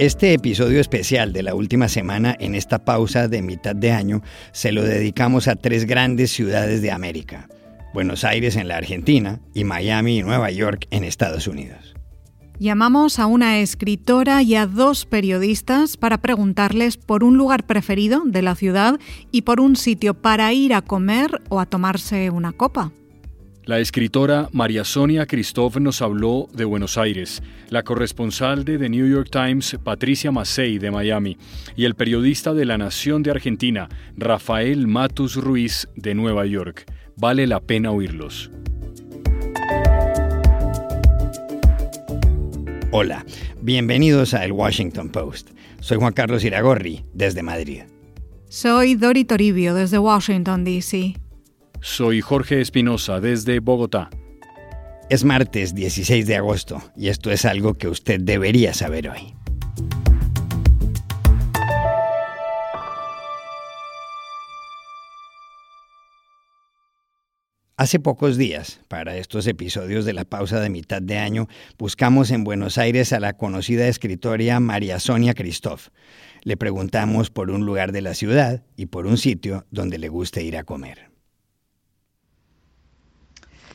Este episodio especial de la última semana en esta pausa de mitad de año se lo dedicamos a tres grandes ciudades de América, Buenos Aires en la Argentina y Miami y Nueva York en Estados Unidos. Llamamos a una escritora y a dos periodistas para preguntarles por un lugar preferido de la ciudad y por un sitio para ir a comer o a tomarse una copa. La escritora María Sonia Christoph nos habló de Buenos Aires, la corresponsal de The New York Times Patricia Macei de Miami y el periodista de La Nación de Argentina Rafael Matus Ruiz de Nueva York. Vale la pena oírlos. Hola, bienvenidos a El Washington Post. Soy Juan Carlos Iragorri, desde Madrid. Soy Dori Toribio, desde Washington, D.C. Soy Jorge Espinosa desde Bogotá. Es martes 16 de agosto y esto es algo que usted debería saber hoy. Hace pocos días, para estos episodios de la pausa de mitad de año, buscamos en Buenos Aires a la conocida escritora María Sonia Christoph. Le preguntamos por un lugar de la ciudad y por un sitio donde le guste ir a comer.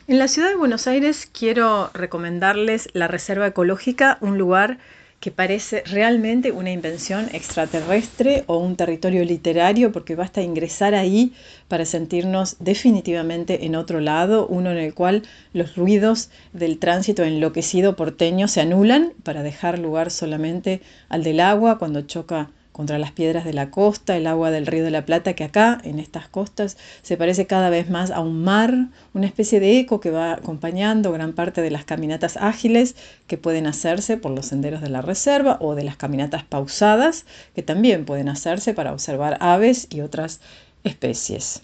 En la ciudad de Buenos Aires quiero recomendarles la Reserva Ecológica, un lugar que parece realmente una invención extraterrestre o un territorio literario, porque basta ingresar ahí para sentirnos definitivamente en otro lado, uno en el cual los ruidos del tránsito enloquecido porteño se anulan para dejar lugar solamente al del agua cuando choca contra las piedras de la costa, el agua del río de la Plata, que acá, en estas costas, se parece cada vez más a un mar, una especie de eco que va acompañando gran parte de las caminatas ágiles que pueden hacerse por los senderos de la reserva o de las caminatas pausadas que también pueden hacerse para observar aves y otras especies.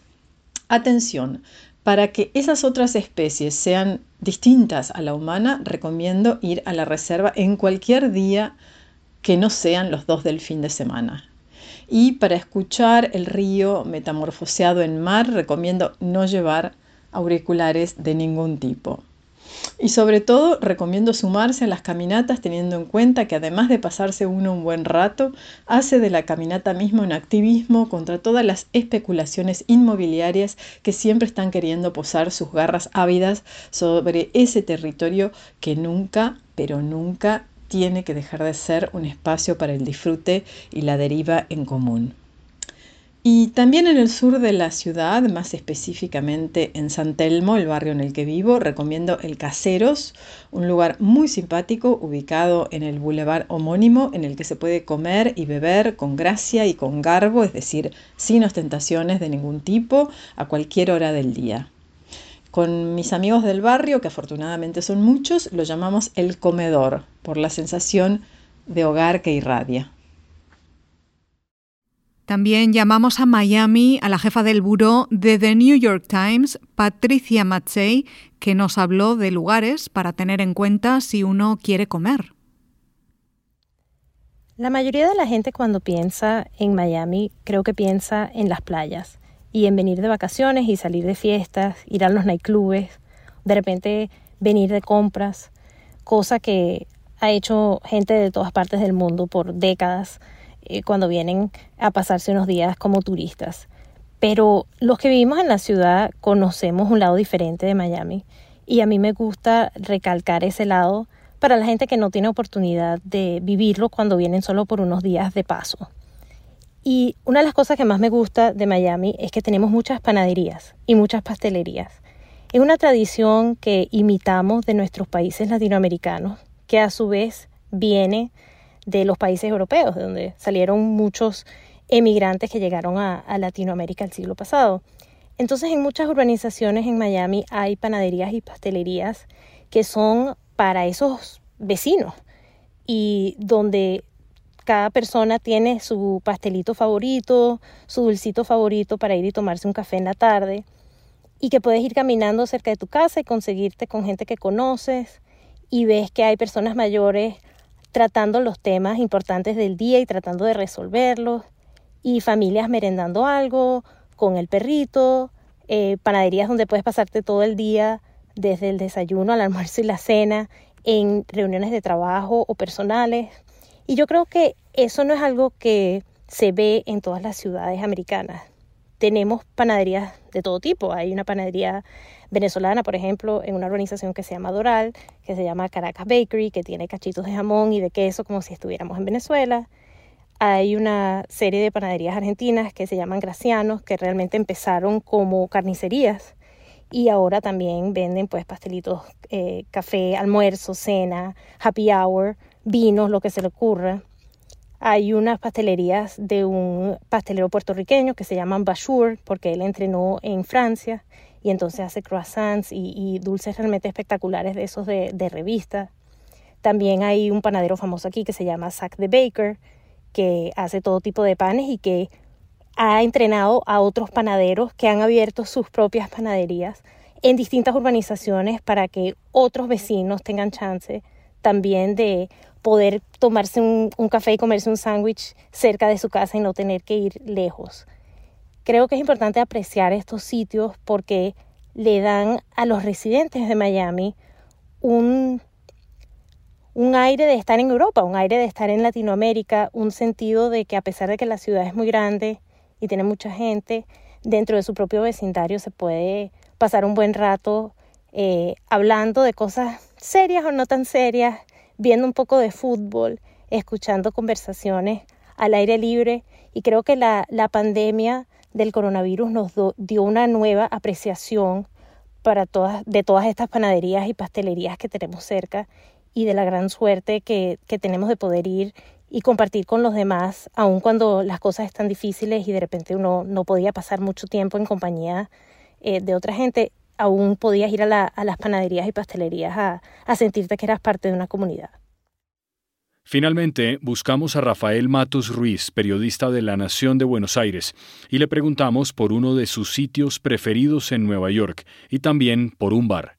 Atención, para que esas otras especies sean distintas a la humana, recomiendo ir a la reserva en cualquier día que no sean los dos del fin de semana. Y para escuchar el río metamorfoseado en mar, recomiendo no llevar auriculares de ningún tipo. Y sobre todo recomiendo sumarse a las caminatas teniendo en cuenta que además de pasarse uno un buen rato, hace de la caminata misma un activismo contra todas las especulaciones inmobiliarias que siempre están queriendo posar sus garras ávidas sobre ese territorio que nunca, pero nunca tiene que dejar de ser un espacio para el disfrute y la deriva en común. Y también en el sur de la ciudad, más específicamente en San Telmo, el barrio en el que vivo, recomiendo el Caseros, un lugar muy simpático ubicado en el bulevar homónimo en el que se puede comer y beber con gracia y con garbo, es decir, sin ostentaciones de ningún tipo, a cualquier hora del día. Con mis amigos del barrio, que afortunadamente son muchos, lo llamamos el comedor, por la sensación de hogar que irradia. También llamamos a Miami a la jefa del buró de The New York Times, Patricia Matsey, que nos habló de lugares para tener en cuenta si uno quiere comer. La mayoría de la gente cuando piensa en Miami creo que piensa en las playas y en venir de vacaciones y salir de fiestas, ir a los nightclubes, de repente venir de compras, cosa que ha hecho gente de todas partes del mundo por décadas eh, cuando vienen a pasarse unos días como turistas. Pero los que vivimos en la ciudad conocemos un lado diferente de Miami y a mí me gusta recalcar ese lado para la gente que no tiene oportunidad de vivirlo cuando vienen solo por unos días de paso. Y una de las cosas que más me gusta de Miami es que tenemos muchas panaderías y muchas pastelerías. Es una tradición que imitamos de nuestros países latinoamericanos, que a su vez viene de los países europeos, de donde salieron muchos emigrantes que llegaron a, a Latinoamérica el siglo pasado. Entonces en muchas urbanizaciones en Miami hay panaderías y pastelerías que son para esos vecinos y donde cada persona tiene su pastelito favorito, su dulcito favorito para ir y tomarse un café en la tarde y que puedes ir caminando cerca de tu casa y conseguirte con gente que conoces y ves que hay personas mayores tratando los temas importantes del día y tratando de resolverlos y familias merendando algo con el perrito, eh, panaderías donde puedes pasarte todo el día desde el desayuno al almuerzo y la cena en reuniones de trabajo o personales Y yo creo que eso no es algo que se ve en todas las ciudades americanas. Tenemos panaderías de todo tipo. Hay una panadería venezolana, por ejemplo, en una organización que se llama Doral, que se llama Caracas Bakery, que tiene cachitos de jamón y de queso como si estuviéramos en Venezuela. Hay una serie de panaderías argentinas que se llaman Gracianos, que realmente empezaron como carnicerías y ahora también venden pues pastelitos, eh, café, almuerzo, cena, happy hour, vinos, lo que se le ocurra. Hay unas pastelerías de un pastelero puertorriqueño que se llaman Bashur porque él entrenó en Francia y entonces hace croissants y, dulces realmente espectaculares de esos de, de revista. También hay un panadero famoso aquí que se llama Sack the Baker, que hace todo tipo de panes y que ha entrenado a otros panaderos que han abierto sus propias panaderías en distintas urbanizaciones para que otros vecinos tengan chance también de poder tomarse un, café y comerse un sándwich cerca de su casa y no tener que ir lejos. Creo que es importante apreciar estos sitios porque le dan a los residentes de Miami un un aire de estar en Europa, un aire de estar en Latinoamérica, un sentido de que a pesar de que la ciudad es muy grande y tiene mucha gente, dentro de su propio vecindario se puede pasar un buen rato eh, hablando de cosas serias o no tan serias, viendo un poco de fútbol, escuchando conversaciones al aire libre y creo que la, la pandemia del coronavirus nos dio una nueva apreciación para todas, de todas estas panaderías y pastelerías que tenemos cerca y de la gran suerte que, tenemos de poder ir y compartir con los demás, aun cuando las cosas están difíciles y de repente uno no podía pasar mucho tiempo en compañía eh, de otra gente, aún podías ir a, las panaderías y pastelerías a, a sentirte que eras parte de una comunidad. Finalmente, buscamos a Rafael Matos Ruiz, periodista de La Nación de Buenos Aires, y le preguntamos por uno de sus sitios preferidos en Nueva York y también por un bar.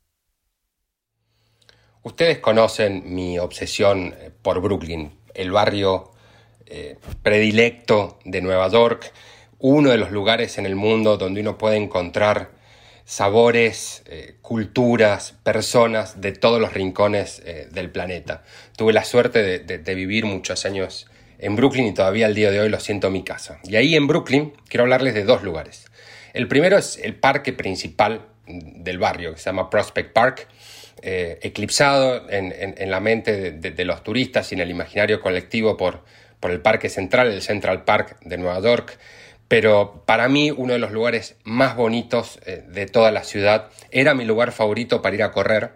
Ustedes conocen mi obsesión eh, por Brooklyn, el barrio eh, predilecto de Nueva York, uno de los lugares en el mundo donde uno puede encontrar sabores, eh, culturas, personas de todos los rincones del planeta. Tuve la suerte de, vivir muchos años en Brooklyn y todavía al día de hoy lo siento en mi casa. Y ahí en Brooklyn quiero hablarles de dos lugares. El primero es el parque principal del barrio, que se llama Prospect Park eh, eclipsado en, la mente de, los turistas y en el imaginario colectivo por, por el Parque Central, el Central Park de Nueva York. Pero para mí uno de los lugares más bonitos eh, de toda la ciudad era mi lugar favorito para ir a correr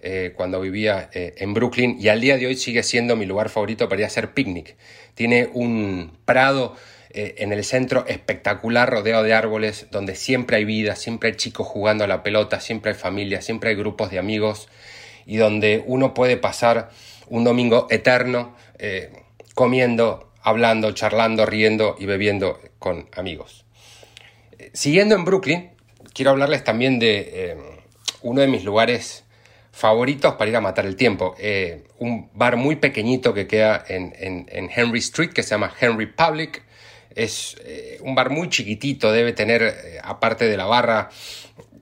eh, cuando vivía en Brooklyn y al día de hoy sigue siendo mi lugar favorito para ir a hacer picnic. Tiene un prado eh, en el centro espectacular, rodeado de árboles, donde siempre hay vida, siempre hay chicos jugando a la pelota, siempre hay familia, siempre hay grupos de amigos y donde uno puede pasar un domingo eterno eh, comiendo, hablando, charlando, riendo y bebiendo con amigos. Eh, siguiendo en Brooklyn, quiero hablarles también de uno de mis lugares favoritos para ir a matar el tiempo. un bar muy pequeñito que queda en, en, Henry Street que se llama Henry Public. Es eh, un bar muy chiquitito, debe tener, eh, aparte de la barra,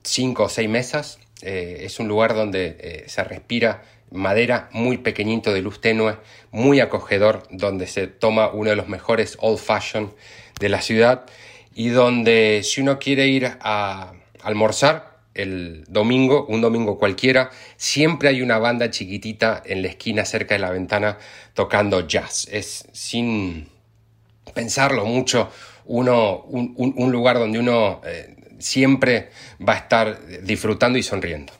cinco o seis mesas. Eh, es un lugar donde se respira madera muy pequeñito de luz tenue, muy acogedor, donde se toma uno de los mejores old fashion de la ciudad y donde si uno quiere ir a almorzar el domingo, un domingo cualquiera, siempre hay una banda chiquitita en la esquina cerca de la ventana tocando jazz. Es sin pensarlo mucho, uno, un, lugar donde uno eh, siempre va a estar disfrutando y sonriendo.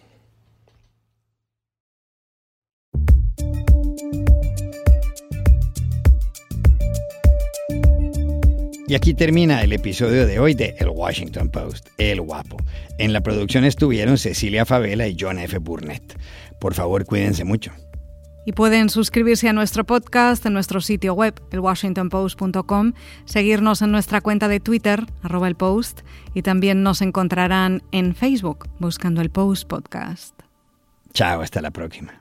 Y aquí termina el episodio de hoy de El Washington Post, El Guapo. En la producción estuvieron Cecilia Favela y John F. Burnett. Por favor, cuídense mucho. Y pueden suscribirse a nuestro podcast en nuestro sitio web, elwashingtonpost.com, seguirnos en nuestra cuenta de Twitter, arroba el post, y también nos encontrarán en Facebook buscando el Post Podcast. Chao, hasta la próxima.